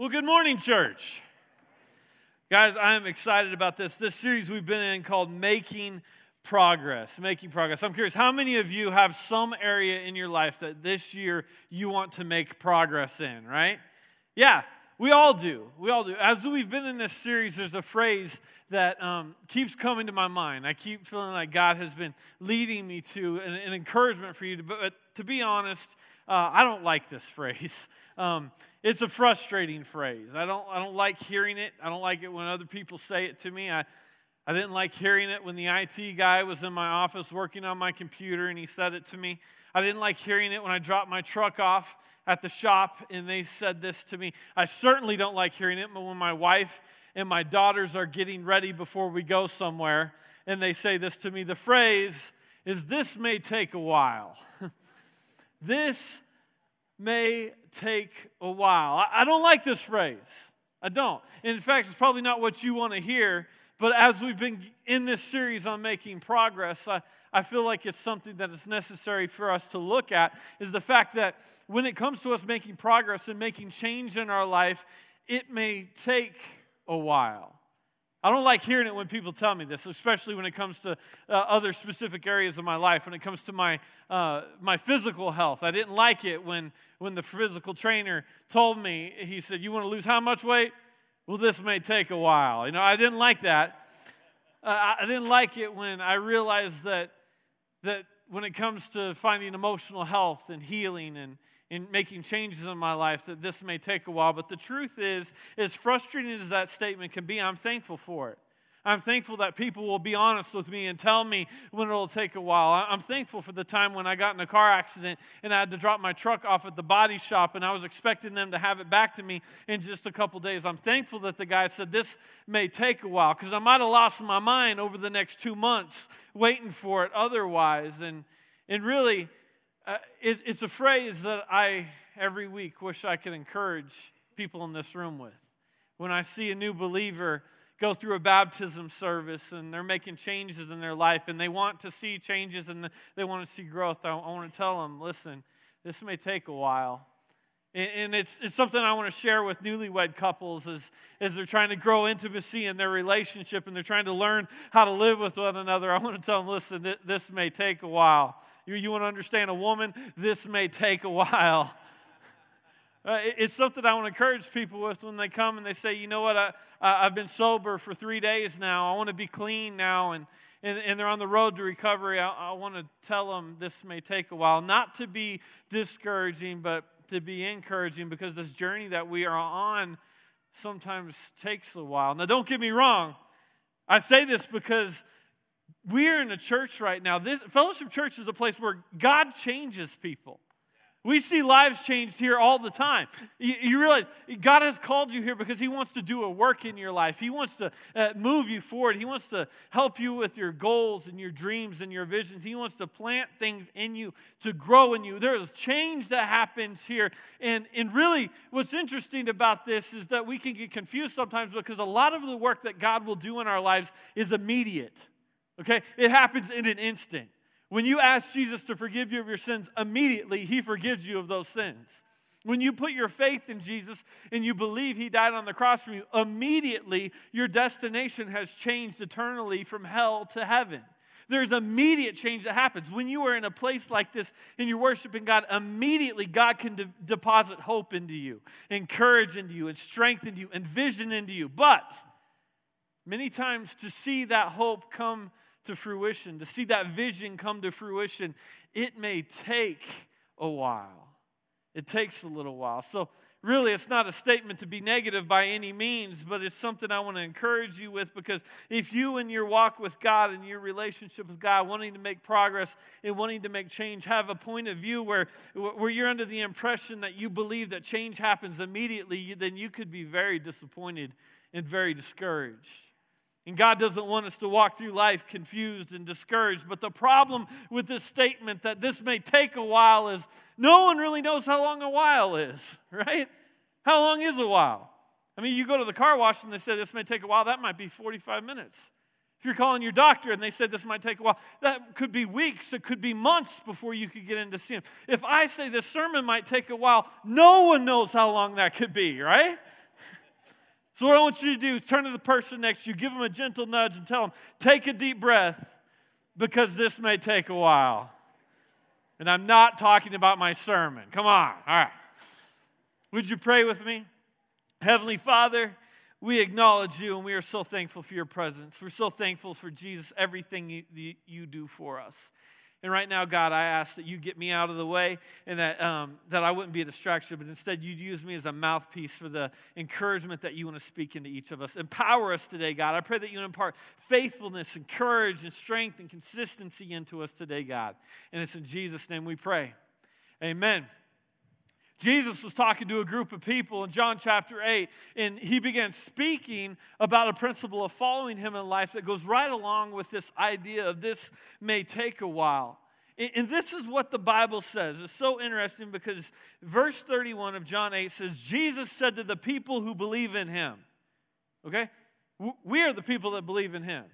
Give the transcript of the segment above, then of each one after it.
Well, good morning, church. Guys, I'm excited about this. This series we've been in called Making Progress. Making Progress. I'm curious, how many of you have some area in your life that this year you want to make progress in, right? Yeah, we all do. We all do. As we've been in this series, there's a phrase that um, keeps coming to my mind. I keep feeling like God has been leading me to an, an encouragement for you. To, but to be honest, uh, I don't like this phrase. Um, it's a frustrating phrase. I don't, I don't like hearing it. I don't like it when other people say it to me. I, I didn't like hearing it when the IT guy was in my office working on my computer and he said it to me. I didn't like hearing it when I dropped my truck off at the shop and they said this to me. I certainly don't like hearing it when my wife and my daughters are getting ready before we go somewhere and they say this to me. The phrase is, This may take a while. this may take a while. I don't like this phrase. I don't. In fact, it's probably not what you want to hear. But as we've been in this series on making progress, I, I feel like it's something that is necessary for us to look at is the fact that when it comes to us making progress and making change in our life, it may take a while. I don't like hearing it when people tell me this, especially when it comes to uh, other specific areas of my life. When it comes to my, uh, my physical health, I didn't like it when, when the physical trainer told me, he said, You want to lose how much weight? Well, this may take a while. You know, I didn't like that. Uh, I didn't like it when I realized that, that when it comes to finding emotional health and healing and, in making changes in my life that this may take a while. But the truth is, as frustrating as that statement can be, I'm thankful for it. I'm thankful that people will be honest with me and tell me when it'll take a while. I'm thankful for the time when I got in a car accident and I had to drop my truck off at the body shop and I was expecting them to have it back to me in just a couple days. I'm thankful that the guy said this may take a while because I might have lost my mind over the next two months waiting for it otherwise. And, and really, uh, it, it's a phrase that I, every week, wish I could encourage people in this room with. When I see a new believer go through a baptism service and they're making changes in their life and they want to see changes and they want to see growth, I, I want to tell them listen, this may take a while. And it's, it's something I want to share with newlywed couples as, as they're trying to grow intimacy in their relationship and they're trying to learn how to live with one another. I want to tell them listen, this may take a while. You, you want to understand a woman? This may take a while. Uh, it's something I want to encourage people with when they come and they say, you know what, I, I've been sober for three days now. I want to be clean now. And, and, and they're on the road to recovery. I, I want to tell them this may take a while. Not to be discouraging, but to be encouraging because this journey that we are on sometimes takes a while. Now, don't get me wrong. I say this because we're in a church right now. This Fellowship Church is a place where God changes people. We see lives changed here all the time. You, you, realize God has called you here because He wants to do a work in your life. He wants to uh, move you forward. He wants to help you with your goals and your dreams and your visions. He wants to plant things in you to grow in you. There is change that happens here. And, and really, what's interesting about this is that we can get confused sometimes because a lot of the work that God will do in our lives is immediate. Okay? It happens in an instant. When you ask Jesus to forgive you of your sins, immediately he forgives you of those sins. When you put your faith in Jesus and you believe he died on the cross for you, immediately your destination has changed eternally from hell to heaven. There's immediate change that happens. When you are in a place like this and you're worshiping God, immediately God can de- deposit hope into you, encourage into you, and strengthen you, and vision into you. But many times to see that hope come to fruition, to see that vision come to fruition, it may take a while. It takes a little while. So, really, it's not a statement to be negative by any means, but it's something I want to encourage you with because if you in your walk with God and your relationship with God, wanting to make progress and wanting to make change, have a point of view where, where you're under the impression that you believe that change happens immediately, then you could be very disappointed and very discouraged. And God doesn't want us to walk through life confused and discouraged. But the problem with this statement that this may take a while is no one really knows how long a while is, right? How long is a while? I mean, you go to the car wash and they say this may take a while, that might be 45 minutes. If you're calling your doctor and they said this might take a while, that could be weeks, it could be months before you could get in to see him. If I say this sermon might take a while, no one knows how long that could be, right? So, what I want you to do is turn to the person next to you, give them a gentle nudge, and tell them, take a deep breath because this may take a while. And I'm not talking about my sermon. Come on. All right. Would you pray with me? Heavenly Father, we acknowledge you and we are so thankful for your presence. We're so thankful for Jesus, everything you, you do for us. And right now, God, I ask that you get me out of the way and that, um, that I wouldn't be a distraction, but instead you'd use me as a mouthpiece for the encouragement that you want to speak into each of us. Empower us today, God. I pray that you impart faithfulness and courage and strength and consistency into us today, God. And it's in Jesus' name we pray. Amen. Jesus was talking to a group of people in John chapter 8, and he began speaking about a principle of following him in life that goes right along with this idea of this may take a while. And this is what the Bible says. It's so interesting because verse 31 of John 8 says, Jesus said to the people who believe in him, okay? We are the people that believe in him.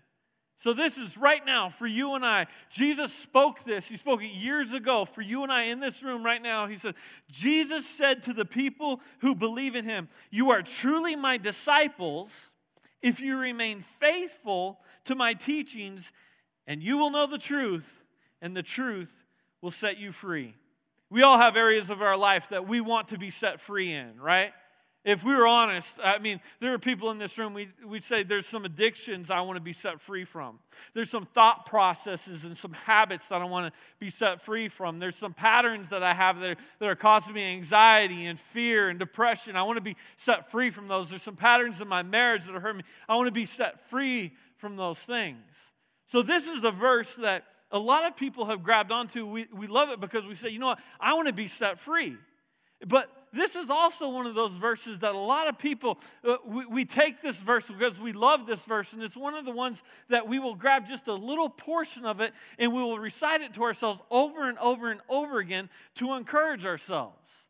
So, this is right now for you and I. Jesus spoke this. He spoke it years ago for you and I in this room right now. He said, Jesus said to the people who believe in him, You are truly my disciples if you remain faithful to my teachings, and you will know the truth, and the truth will set you free. We all have areas of our life that we want to be set free in, right? If we were honest, I mean, there are people in this room, we, we'd say there's some addictions I want to be set free from. There's some thought processes and some habits that I want to be set free from. There's some patterns that I have that are, that are causing me anxiety and fear and depression. I want to be set free from those. There's some patterns in my marriage that are hurting me. I want to be set free from those things. So, this is a verse that a lot of people have grabbed onto. We, we love it because we say, you know what? I want to be set free. But this is also one of those verses that a lot of people, uh, we, we take this verse because we love this verse, and it's one of the ones that we will grab just a little portion of it and we will recite it to ourselves over and over and over again to encourage ourselves.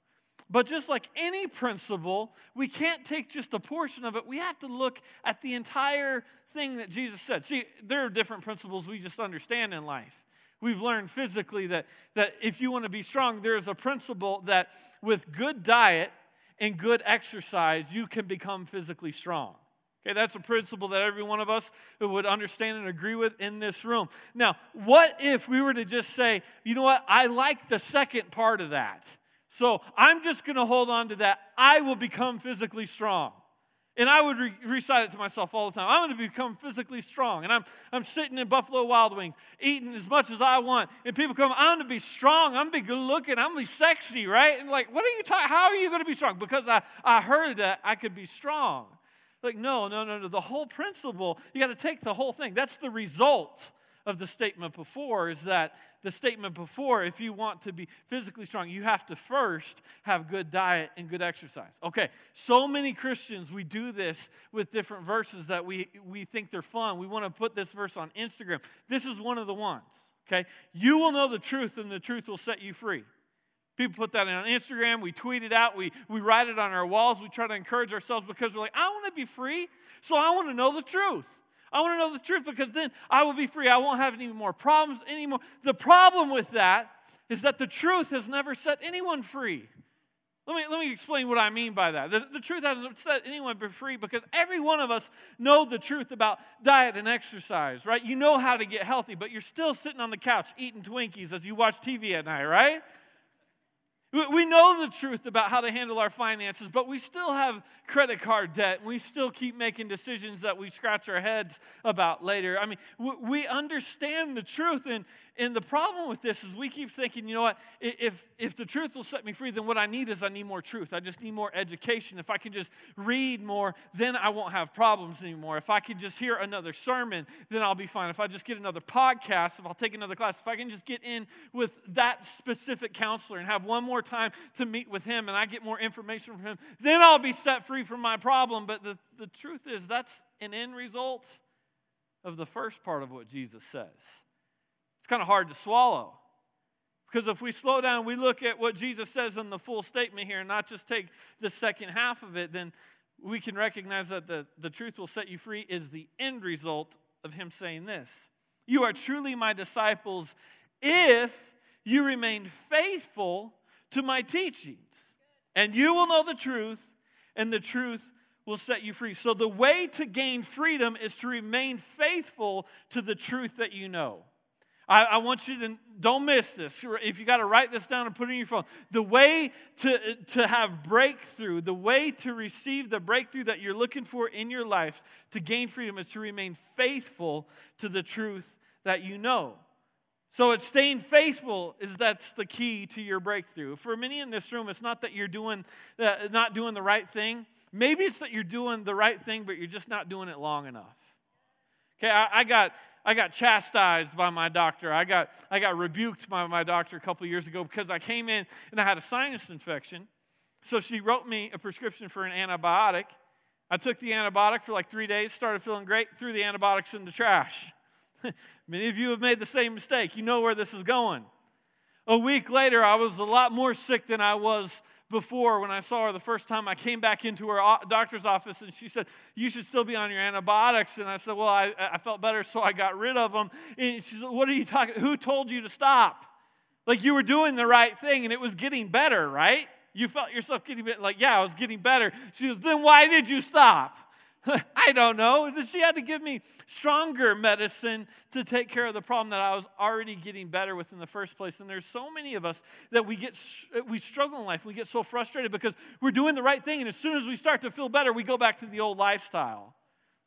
But just like any principle, we can't take just a portion of it. We have to look at the entire thing that Jesus said. See, there are different principles we just understand in life. We've learned physically that, that if you want to be strong, there's a principle that with good diet and good exercise, you can become physically strong. Okay, that's a principle that every one of us would understand and agree with in this room. Now, what if we were to just say, you know what, I like the second part of that. So I'm just going to hold on to that. I will become physically strong. And I would re- recite it to myself all the time. I'm going to become physically strong. And I'm, I'm sitting in Buffalo Wild Wings, eating as much as I want. And people come, I'm going to be strong. I'm going to be good looking. I'm going to be sexy, right? And like, what are you talking? How are you going to be strong? Because I, I heard that I could be strong. Like, no, no, no, no. The whole principle, you got to take the whole thing. That's the result of the statement before is that the statement before, if you want to be physically strong, you have to first have good diet and good exercise. Okay, so many Christians, we do this with different verses that we, we think they're fun. We want to put this verse on Instagram. This is one of the ones, okay? You will know the truth, and the truth will set you free. People put that on Instagram, we tweet it out, we, we write it on our walls, we try to encourage ourselves because we're like, I want to be free, so I want to know the truth. I want to know the truth because then I will be free. I won't have any more problems anymore. The problem with that is that the truth has never set anyone free. Let me, let me explain what I mean by that. The, the truth hasn't set anyone free because every one of us know the truth about diet and exercise, right? You know how to get healthy, but you're still sitting on the couch eating Twinkies as you watch TV at night, right? We know the truth about how to handle our finances, but we still have credit card debt. And we still keep making decisions that we scratch our heads about later. I mean, we understand the truth, and, and the problem with this is we keep thinking, you know what, if, if the truth will set me free, then what I need is I need more truth. I just need more education. If I can just read more, then I won't have problems anymore. If I can just hear another sermon, then I'll be fine. If I just get another podcast, if I'll take another class, if I can just get in with that specific counselor and have one more time to meet with him and I get more information from him, then I'll be set free from my problem. But the, the truth is, that's an end result of the first part of what Jesus says. It's kind of hard to swallow. Because if we slow down, we look at what Jesus says in the full statement here and not just take the second half of it, then we can recognize that the, the truth will set you free is the end result of him saying this. You are truly my disciples if you remain faithful to my teachings. And you will know the truth, and the truth will set you free. So, the way to gain freedom is to remain faithful to the truth that you know. I, I, want you to don't miss this. If you got to write this down and put it in your phone, the way to, to have breakthrough, the way to receive the breakthrough that you're looking for in your life to gain freedom is to remain faithful to the truth that you know. So it's staying faithful is that's the key to your breakthrough. For many in this room, it's not that you're doing uh, not doing the right thing. Maybe it's that you're doing the right thing, but you're just not doing it long enough. Okay, I, I got I got chastised by my doctor. I got, I got rebuked by my doctor a couple years ago because I came in and I had a sinus infection. So she wrote me a prescription for an antibiotic. I took the antibiotic for like three days, started feeling great, threw the antibiotics in the trash. Many of you have made the same mistake. You know where this is going. A week later, I was a lot more sick than I was before when I saw her the first time. I came back into her doctor's office and she said, You should still be on your antibiotics. And I said, Well, I, I felt better, so I got rid of them. And she said, What are you talking? Who told you to stop? Like you were doing the right thing and it was getting better, right? You felt yourself getting better. Like, yeah, I was getting better. She goes, Then why did you stop? I don't know. She had to give me stronger medicine to take care of the problem that I was already getting better with in the first place. And there's so many of us that we get we struggle in life. We get so frustrated because we're doing the right thing, and as soon as we start to feel better, we go back to the old lifestyle.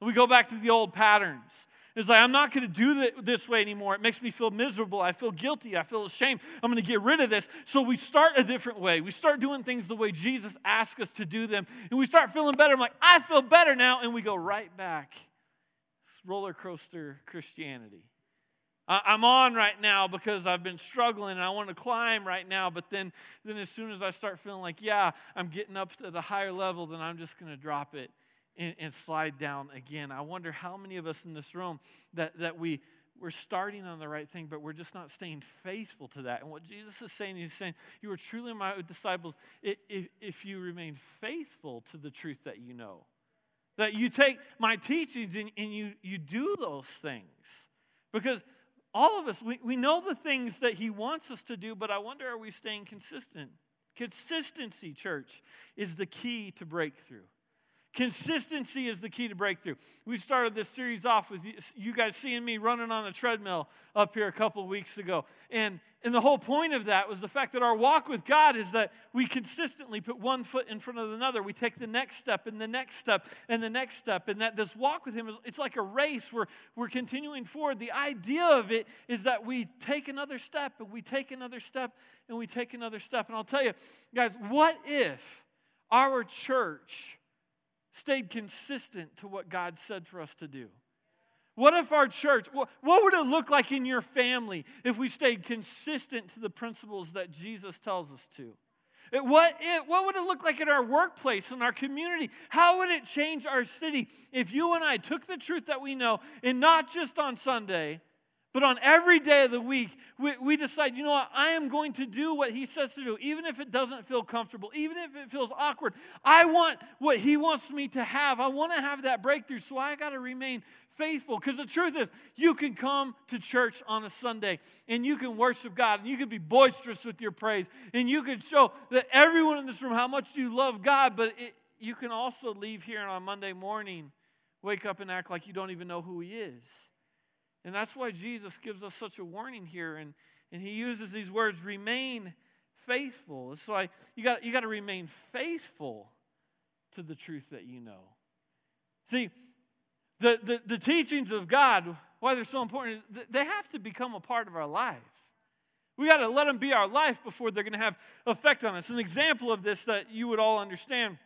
We go back to the old patterns. It's like, I'm not going to do this way anymore. It makes me feel miserable. I feel guilty. I feel ashamed. I'm going to get rid of this. So we start a different way. We start doing things the way Jesus asked us to do them. And we start feeling better. I'm like, I feel better now. And we go right back. It's roller coaster Christianity. I'm on right now because I've been struggling and I want to climb right now. But then, then as soon as I start feeling like, yeah, I'm getting up to the higher level, then I'm just going to drop it and, and slide down again. I wonder how many of us in this room that, that we, we're starting on the right thing, but we're just not staying faithful to that. And what Jesus is saying, he's saying, You are truly my disciples if, if you remain faithful to the truth that you know. That you take my teachings and, and you, you do those things. Because all of us, we, we know the things that he wants us to do, but I wonder, are we staying consistent? Consistency, church, is the key to breakthrough. Consistency is the key to breakthrough. We started this series off with you guys seeing me running on the treadmill up here a couple of weeks ago. And, and the whole point of that was the fact that our walk with God is that we consistently put one foot in front of another. We take the next step and the next step and the next step. And that this walk with Him is it's like a race where we're continuing forward. The idea of it is that we take another step and we take another step and we take another step. And I'll tell you, guys, what if our church stayed consistent to what God said for us to do? What if our church, what, would it look like in your family if we stayed consistent to the principles that Jesus tells us to? What, it, what would it look like in our workplace, in our community? How would it change our city if you and I took the truth that we know and not just on Sunday, but on every day of the week, we, we, decide, you know what, I am going to do what he says to do, even if it doesn't feel comfortable, even if it feels awkward. I want what he wants me to have. I want to have that breakthrough, so I got to remain faithful. Because the truth is, you can come to church on a Sunday and you can worship God and you can be boisterous with your praise and you can show that everyone in this room how much you love God, but it, you can also leave here on Monday morning, wake up and act like you don't even know who he is. And that's why Jesus gives us such a warning here. And, and he uses these words remain faithful. It's why you got, you got to remain faithful to the truth that you know. See, the, the, the teachings of God, why they're so important they have to become a part of our life. We got to let them be our life before they're going to have effect on us. An example of this that you would all understand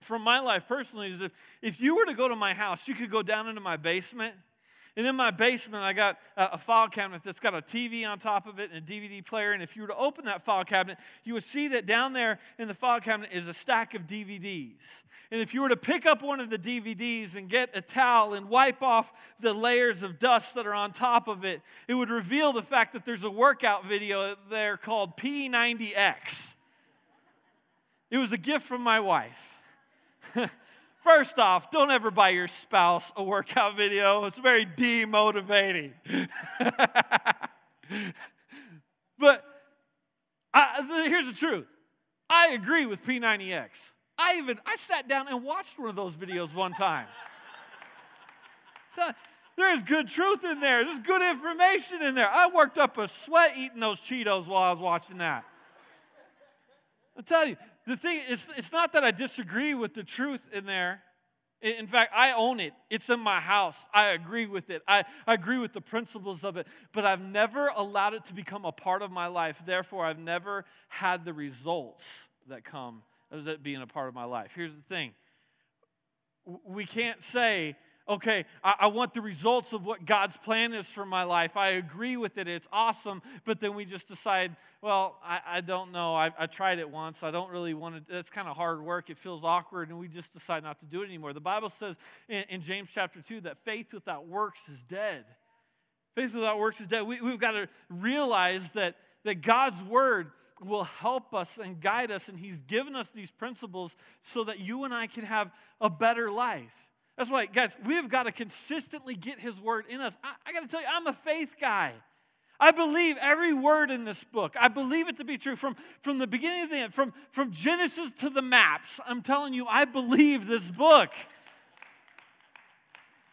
from my life personally is if, if you were to go to my house, you could go down into my basement and in my basement, I got a, file cabinet that's got a TV on top of it and a DVD player. And if you were to open that file cabinet, you would see that down there in the file cabinet is a stack of DVDs. And if you were to pick up one of the DVDs and get a towel and wipe off the layers of dust that are on top of it, it would reveal the fact that there's a workout video there called P90X. It was a gift from my wife. First off, don't ever buy your spouse a workout video. It's very demotivating. but I, here's the truth. I agree with P90X. I even I sat down and watched one of those videos one time. so, there's good truth in there. There's good information in there. I worked up a sweat eating those Cheetos while I was watching that. I'll tell you, the thing is, it's not that I disagree with the truth in there. In fact, I own it. It's in my house. I agree with it. I, I agree with the principles of it, but I've never allowed it to become a part of my life. Therefore, I've never had the results that come as it being a part of my life. Here's the thing we can't say, okay, I, I, want the results of what God's plan is for my life. I agree with it. It's awesome. But then we just decide, well, I, I don't know. I, I, tried it once. I don't really want to. That's kind of hard work. It feels awkward. And we just decide not to do it anymore. The Bible says in, in James chapter 2 that faith without works is dead. Faith without works is dead. We, we've got to realize that, that God's word will help us and guide us. And He's given us these principles so that you and I can have a better life. That's why, guys, we've got to consistently get His word in us. I, I got to tell you, I'm a faith guy. I believe every word in this book. I believe it to be true from, from the beginning to the end, from, from Genesis to the maps. I'm telling you, I believe this book.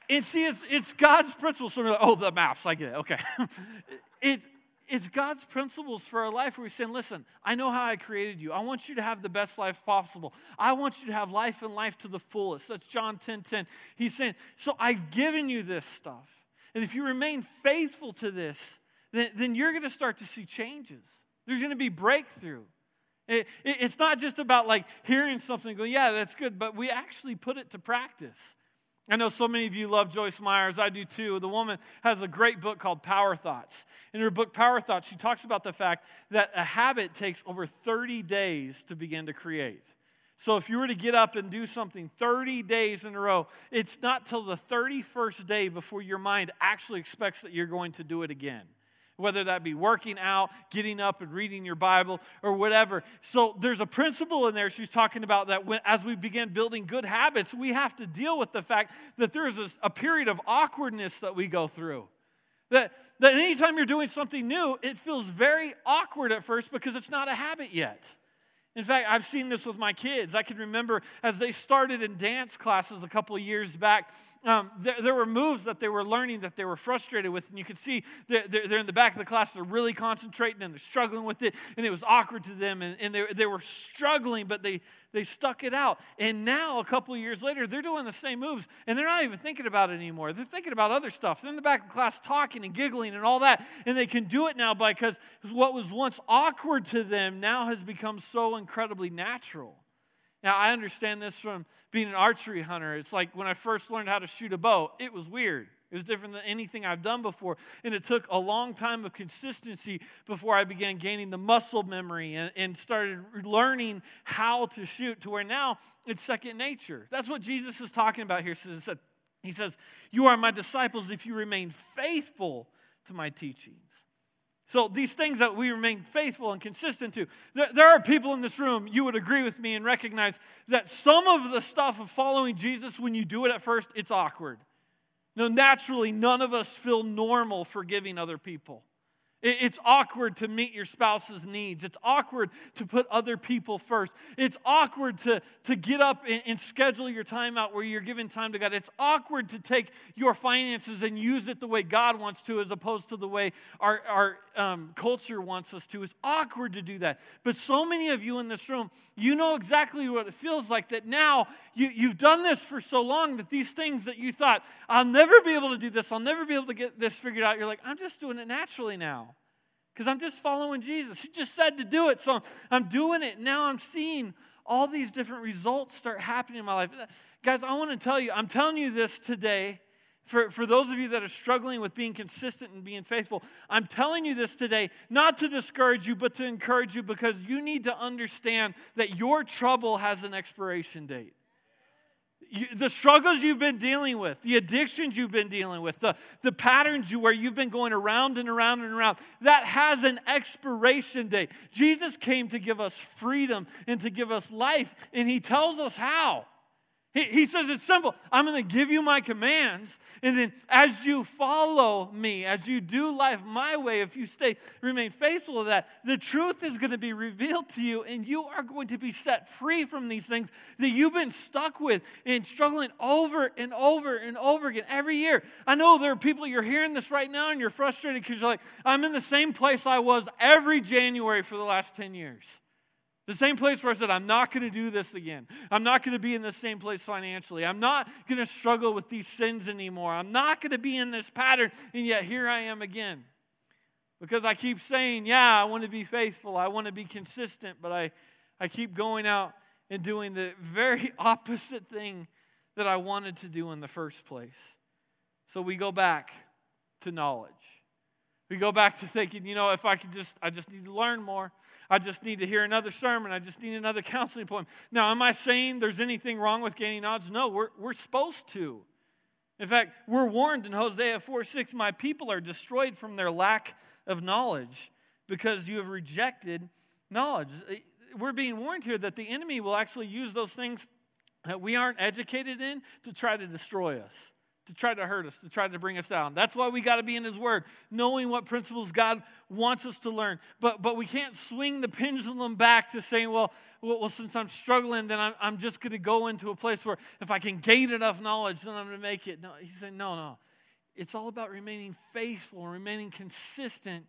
And see, it's, it's God's principles. So like, oh, the maps, I get it. Okay. it, it's God's principles for our life where He's saying, listen, I know how I created you. I want you to have the best life possible. I want you to have life and life to the fullest. That's John 10 10. He's saying, so I've given you this stuff. And if you remain faithful to this, then, then you're going to start to see changes. There's going to be breakthrough. It, it, it's not just about like hearing something going, yeah, that's good, but we actually put it to practice. I know so many of you love Joyce Myers. I do too. The woman has a great book called Power Thoughts. In her book, Power Thoughts, she talks about the fact that a habit takes over 30 days to begin to create. So if you were to get up and do something 30 days in a row, it's not till the 31st day before your mind actually expects that you're going to do it again whether that be working out, getting up and reading your Bible, or whatever. So there's a principle in there she's talking about that when, as we begin building good habits, we have to deal with the fact that there's a, a period of awkwardness that we go through. That, that anytime you're doing something new, it feels very awkward at first because it's not a habit yet. In fact, I've seen this with my kids. I can remember as they started in dance classes a couple of years back, um, there, there, were moves that they were learning that they were frustrated with. And you could see they're, they're, in the back of the class, they're really concentrating and they're struggling with it. And it was awkward to them. And, and they, they were struggling, but they, they stuck it out. And now, a couple years later, they're doing the same moves and they're not even thinking about it anymore. They're thinking about other stuff. They're in the back of the class talking and giggling and all that. And they can do it now because what was once awkward to them now has become so incredibly natural. Now, I understand this from being an archery hunter. It's like when I first learned how to shoot a bow, it was weird. It was different than anything I've done before. And it took a long time of consistency before I began gaining the muscle memory and, and started learning how to shoot to where now it's second nature. That's what Jesus is talking about here. He says, You are my disciples if you remain faithful to my teachings. So, these things that we remain faithful and consistent to, there, there, are people in this room, you would agree with me and recognize that some of the stuff of following Jesus, when you do it at first, it's awkward. No, naturally, none of us feel normal forgiving other people. It's awkward to meet your spouse's needs. It's awkward to put other people first. It's awkward to, to get up and, and, schedule your time out where you're giving time to God. It's awkward to take your finances and use it the way God wants to as opposed to the way our, our, um, culture wants us to. It's awkward to do that. But so many of you in this room, you know exactly what it feels like that now you, you've done this for so long that these things that you thought, I'll never be able to do this, I'll never be able to get this figured out, you're like, I'm just doing it naturally now because I'm just following Jesus. He just said to do it, so I'm doing it. Now I'm seeing all these different results start happening in my life. Guys, I want to tell you, I'm telling you this today for, for those of you that are struggling with being consistent and being faithful, I'm telling you this today, not to discourage you, but to encourage you because you need to understand that your trouble has an expiration date. You, the struggles you've been dealing with, the addictions you've been dealing with, the, the patterns you, where you've been going around and around and around, that has an expiration date. Jesus came to give us freedom and to give us life, and He tells us how. He, he says it's simple. I'm going to give you my commands, and then as you follow me, as you do life my way, if you stay, remain faithful to that, the truth is going to be revealed to you, and you are going to be set free from these things that you've been stuck with and struggling over and over and over again every year. I know there are people you're hearing this right now, and you're frustrated because you're like, I'm in the same place I was every January for the last 10 years. The same place where I said, I'm not going to do this again. I'm not going to be in the same place financially. I'm not going to struggle with these sins anymore. I'm not going to be in this pattern. And yet here I am again. Because I keep saying, yeah, I want to be faithful. I want to be consistent. But I, I keep going out and doing the very opposite thing that I wanted to do in the first place. So we go back to knowledge. We go back to thinking, you know, if I could just, I just need to learn more. I just need to hear another sermon. I just need another counseling appointment. Now, am I saying there's anything wrong with gaining knowledge? No, we're, we're supposed to. In fact, we're warned in Hosea 4 6, my people are destroyed from their lack of knowledge because you have rejected knowledge. We're being warned here that the enemy will actually use those things that we aren't educated in to try to destroy us to try to hurt us, to try to bring us down. That's why we got to be in His Word, knowing what principles God wants us to learn. But, but we can't swing the pendulum back to saying, well, well, since I'm struggling, then I'm, I'm just going to go into a place where if I can gain enough knowledge, then I'm going to make it. No, He's saying, no, no. It's all about remaining faithful and remaining consistent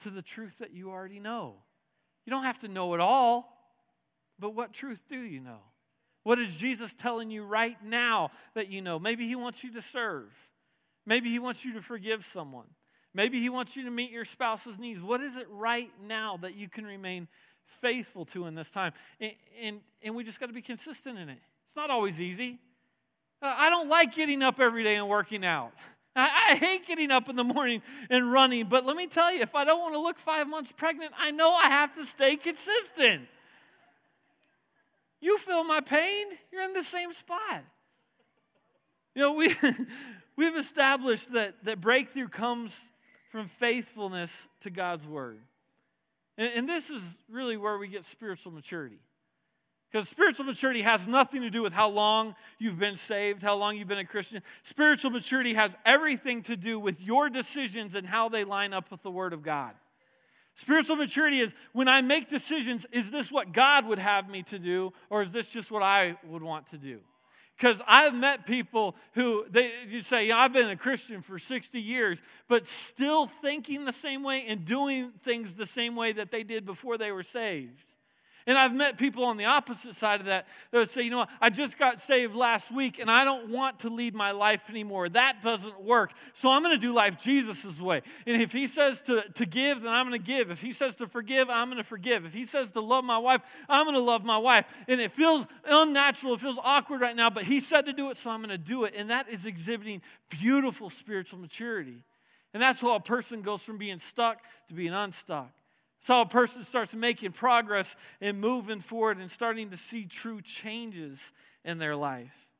to the truth that you already know. You don't have to know it all, but what truth do you know? What is Jesus telling you right now that you know? Maybe He wants you to serve. Maybe He wants you to forgive someone. Maybe He wants you to meet your spouse's needs. What is it right now that you can remain faithful to in this time? And, and, and we just got to be consistent in it. It's not always easy. Uh, I don't like getting up every day and working out. I, I hate getting up in the morning and running, but let me tell you, if I don't want to look five months pregnant, I know I have to stay consistent. You feel my pain, you're in the same spot. You know, we, we've established that, that breakthrough comes from faithfulness to God's word. And, and this is really where we get spiritual maturity. Because spiritual maturity has nothing to do with how long you've been saved, how long you've been a Christian. Spiritual maturity has everything to do with your decisions and how they line up with the Word of God. Spiritual maturity is when I make decisions, is this what God would have me to do, or is this just what I would want to do? Because I've met people who they you say, I've been a Christian for 60 years, but still thinking the same way and doing things the same way that they did before they were saved. And I've met people on the opposite side of that that would say, you know what, I just got saved last week and I don't want to lead my life anymore. That doesn't work. So I'm going to do life Jesus' way. And if he says to, to give, then I'm going to give. If he says to forgive, I'm going to forgive. If he says to love my wife, I'm going to love my wife. And it feels unnatural, it feels awkward right now, but he said to do it, so I'm going to do it. And that is exhibiting beautiful spiritual maturity. And that's how a person goes from being stuck to being unstuck. So a person starts making progress and moving forward and starting to see true changes in their life.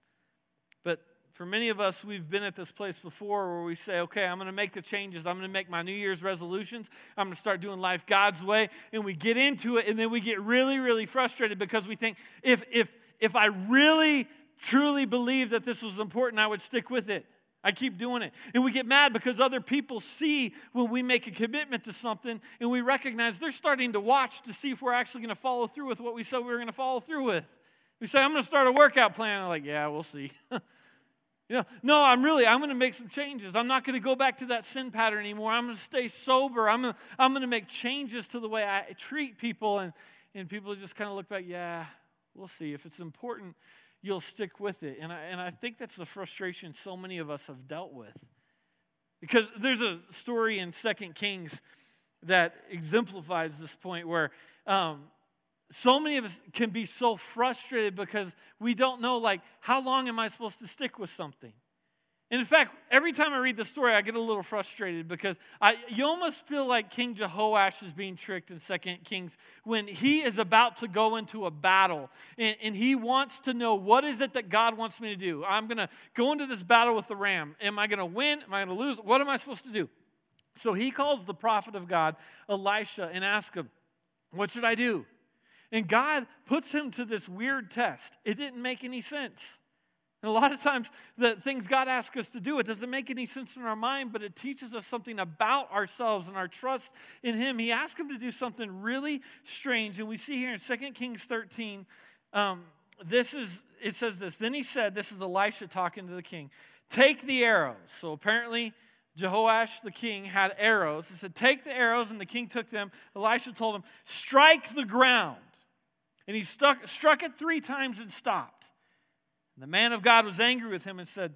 But for many of us, we've been at this place before where we say, okay, I'm going to make the changes. I'm going to make my New Year's resolutions. I'm going to start doing life God's way. And we get into it, and then we get really, really frustrated because we think, if, if, if I really, truly believe that this was important, I would stick with it. I keep doing it. And we get mad because other people see when we make a commitment to something and we recognize they're starting to watch to see if we're actually going to follow through with what we said we were going to follow through with. We say, I'm going to start a workout plan. I'm like, yeah, we'll see. You know, no, I'm really, I'm going to make some changes. I'm not going to go back to that sin pattern anymore. I'm going to stay sober. I'm going to, I'm to make changes to the way I treat people. And, and people just kind of look back, yeah, we'll see. If it's important, you'll stick with it. And I, and I think that's the frustration so many of us have dealt with. Because there's a story in Second Kings that exemplifies this point where um, so many of us can be so frustrated because we don't know, like, how long am I supposed to stick with something? In fact, every time I read the story, I get a little frustrated because I, you almost feel like King Jehoash is being tricked in Second Kings when he is about to go into a battle and, and he wants to know what is it that God wants me to do. I'm going to go into this battle with Aram. Am I going to win? Am I going to lose? What am I supposed to do? So he calls the prophet of God, Elisha, and asks him, What should I do? And God puts him to this weird test. It didn't make any sense. And a lot of times, the things God asks us to do, it doesn't make any sense in our mind, but it teaches us something about ourselves and our trust in Him. He asked him to do something really strange. And we see here in 2 Kings 13, um, this is, it says this. Then he said, This is Elisha talking to the king, take the arrows. So apparently, Jehoash the king had arrows. He said, Take the arrows, and the king took them. Elisha told him, Strike the ground. And he stuck, struck it three times and stopped. The man of God was angry with him and said,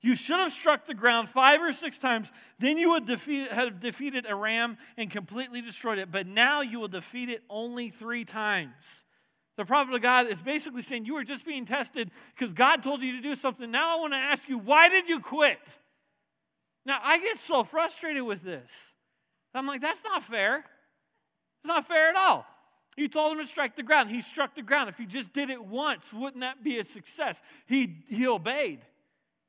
You should have struck the ground five or six times, then you would defeat, have defeated Aram and completely destroyed it. But now you will defeat it only three times. The prophet of God is basically saying, You were just being tested because God told you to do something. Now I want to ask you, why did you quit? Now I get so frustrated with this. I'm like, That's not fair. It's not fair at all. You told him to strike the ground. He struck the ground. If he just did it once, wouldn't that be a success? He, he obeyed.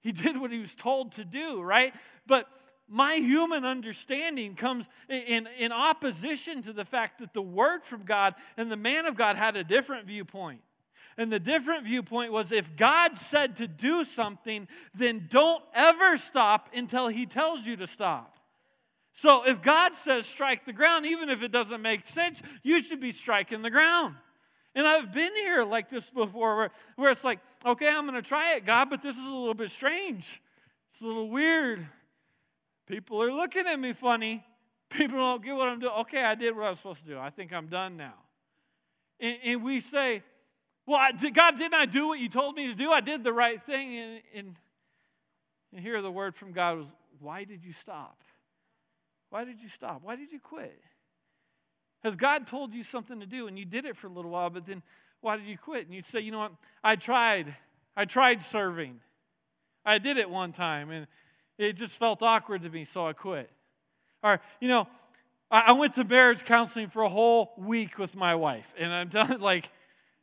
He did what he was told to do, right? But my human understanding comes in, in opposition to the fact that the word from God and the man of God had a different viewpoint. And the different viewpoint was if God said to do something, then don't ever stop until he tells you to stop. So if God says strike the ground, even if it doesn't make sense, you should be striking the ground. And I've been here like this before where, where it's like, okay, I'm going to try it, God, but this is a little bit strange. It's a little weird. People are looking at me funny. People don't get what I'm doing. Okay, I did what I was supposed to do. I think I'm done now. And, and we say, well, I, God, didn't I do what you told me to do? I did the right thing. And, and, and here the word from God was, why did you stop? Why did you stop? Why did you quit? Has God told you something to do and you did it for a little while, but then why did you quit? And you'd say, you know what? I tried. I tried serving. I did it one time and it just felt awkward to me, so I quit. Or, you know, I went to marriage counseling for a whole week with my wife, and I'm done, like,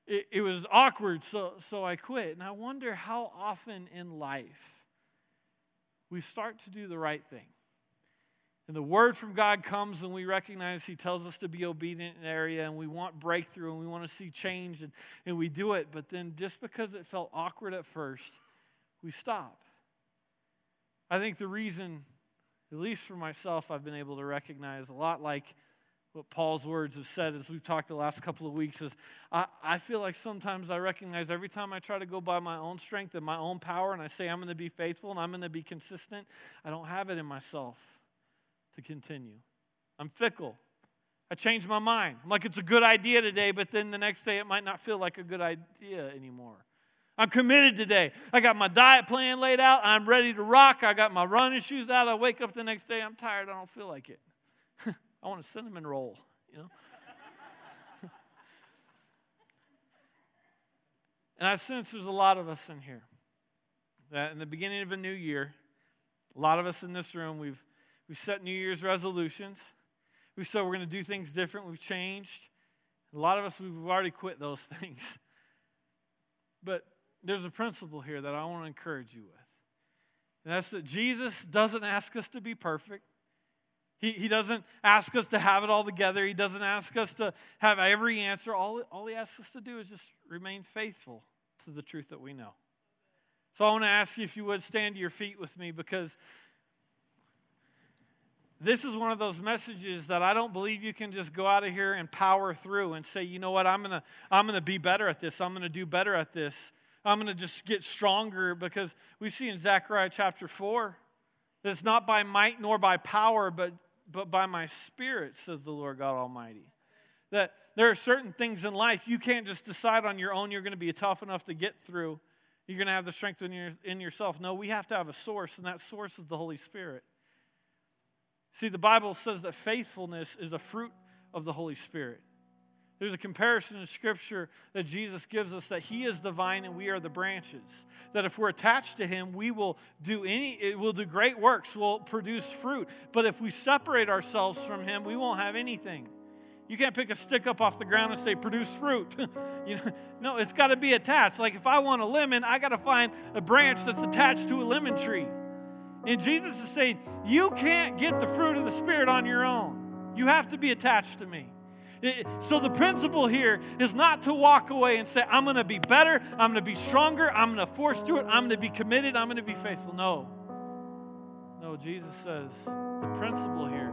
it, it was awkward, so, so I quit. And I wonder how often in life we start to do the right thing and the word from God comes and we recognize He tells us to be obedient in an area and we want breakthrough and we want to see change and, and we do it. But then just because it felt awkward at first, we stop. I think the reason, at least for myself, I've been able to recognize a lot like what Paul's words have said as we've talked the last couple of weeks is I, I feel like sometimes I recognize every time I try to go by my own strength and my own power and I say I'm going to be faithful and I'm going to be consistent, I don't have it in myself to continue. I'm fickle. I change my mind. I'm like, it's a good idea today, but then the next day it might not feel like a good idea anymore. I'm committed today. I got my diet plan laid out. I'm ready to rock. I got my running shoes out. I wake up the next day. I'm tired. I don't feel like it. I want a cinnamon roll, you know? and I sense there's a lot of us in here that in the beginning of a new year, a lot of us in this room, we've We've set New Year's resolutions. We've said we're going to do things different. We've changed. A lot of us, we've already quit those things. But there's a principle here that I want to encourage you with. And that's that Jesus doesn't ask us to be perfect. He, he doesn't ask us to have it all together. He doesn't ask us to have every answer. All, all he asks us to do is just remain faithful to the truth that we know. So I want to ask you if you would stand to your feet with me because this is one of those messages that I don't believe you can just go out of here and power through and say, you know what, I'm gonna, I'm gonna be better at this, I'm gonna do better at this. I'm to just get stronger because we see in Zechariah chapter 4 that it's not by might nor by power, but, but by my spirit, says the Lord God Almighty. That there are certain things in life you can't just decide on your own you're going to be tough enough to get through. You're going to have the strength in, your, in yourself. No, we have to have a source, and that source is the Holy Spirit. See, the Bible says that faithfulness is a fruit of the Holy Spirit. There's a comparison in Scripture that Jesus gives us that He is the vine and we are the branches. That if we're attached to Him, we will do any, it will do great works, will produce fruit. But if we separate ourselves from Him, we won't have anything. You can't pick a stick up off the ground and say, produce fruit. you know, no, it's got to be attached. Like if I want a lemon, I got to find a branch that's attached to a lemon tree. And Jesus is saying, You can't get the fruit of the Spirit on your own. You have to be attached to me. So the principle here is not to walk away and say, I'm going to be better, I'm going to be stronger, I'm going to force through it, I'm going to be committed, I'm going to be faithful. No. No, Jesus says the principle here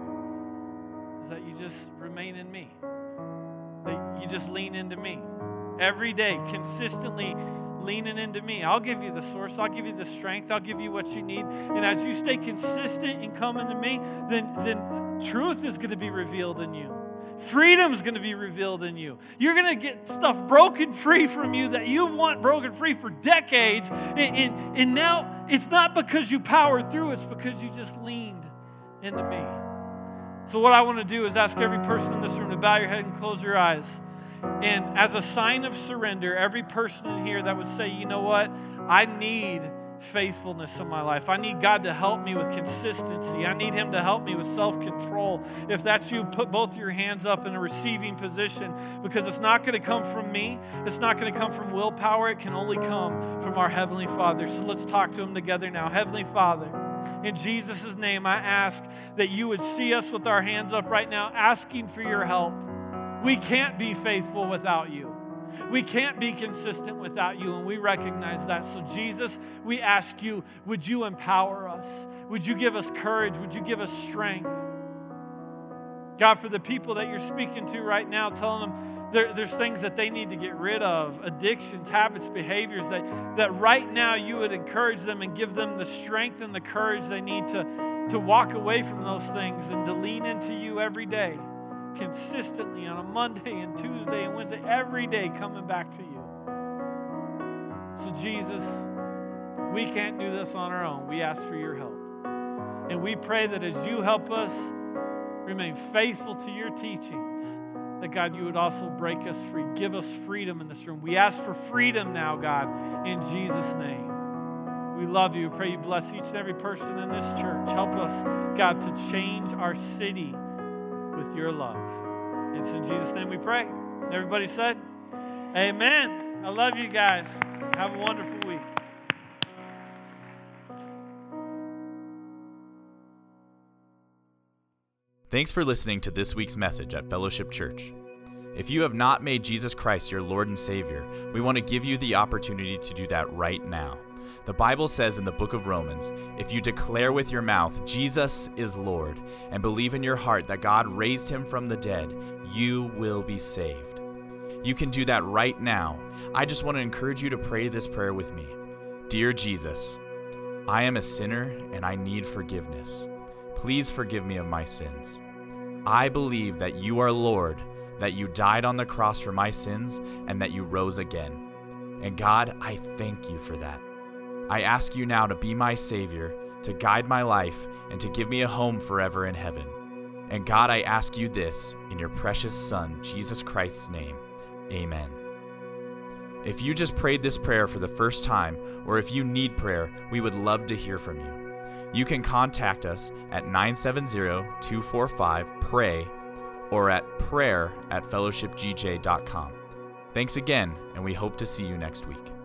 is that you just remain in me, that you just lean into me. Every day, consistently leaning into me. I'll give you the source, I'll give you the strength, I'll give you what you need. And as you stay consistent in coming to me, then, then truth is going to be revealed in you. Freedom is going to be revealed in you. You're going to get stuff broken free from you that you've want broken free for decades. And, and, and now it's not because you powered through, it's because you just leaned into me. So, what I want to do is ask every person in this room to bow your head and close your eyes. And as a sign of surrender, every person in here that would say, you know what, I need faithfulness in my life. I need God to help me with consistency. I need Him to help me with self control. If that's you, put both your hands up in a receiving position because it's not going to come from me. It's not going to come from willpower. It can only come from our Heavenly Father. So let's talk to Him together now. Heavenly Father, in Jesus' name, I ask that you would see us with our hands up right now, asking for your help. We can't be faithful without you. We can't be consistent without you, and we recognize that. So, Jesus, we ask you, would you empower us? Would you give us courage? Would you give us strength? God, for the people that you're speaking to right now, telling them there, there's things that they need to get rid of addictions, habits, behaviors that, that right now you would encourage them and give them the strength and the courage they need to, to walk away from those things and to lean into you every day consistently on a Monday and Tuesday and Wednesday, every day coming back to you. So, Jesus, we can't do this on our own. We ask for your help. And we pray that as you help us remain faithful to your teachings, that God, you would also break us free. Give us freedom in this room. We ask for freedom now, God, in Jesus' name. We love you. We pray you bless each and every person in this church. Help us, God, to change our city with your love. It's in Jesus' name we pray. Everybody said, Amen. I love you guys. Have a wonderful week. Thanks for listening to this week's message at Fellowship Church. If you have not made Jesus Christ your Lord and Savior, we want to give you the opportunity to do that right now. The Bible says in the book of Romans if you declare with your mouth, Jesus is Lord, and believe in your heart that God raised him from the dead, you will be saved. You can do that right now. I just want to encourage you to pray this prayer with me Dear Jesus, I am a sinner and I need forgiveness. Please forgive me of my sins. I believe that you are Lord, that you died on the cross for my sins, and that you rose again. And God, I thank you for that. I ask you now to be my Savior, to guide my life, and to give me a home forever in heaven. And God, I ask you this in your precious Son, Jesus Christ's name. Amen. If you just prayed this prayer for the first time, or if you need prayer, we would love to hear from you. You can contact us at 970 245 PRAY or at prayer at fellowshipgj.com. Thanks again, and we hope to see you next week.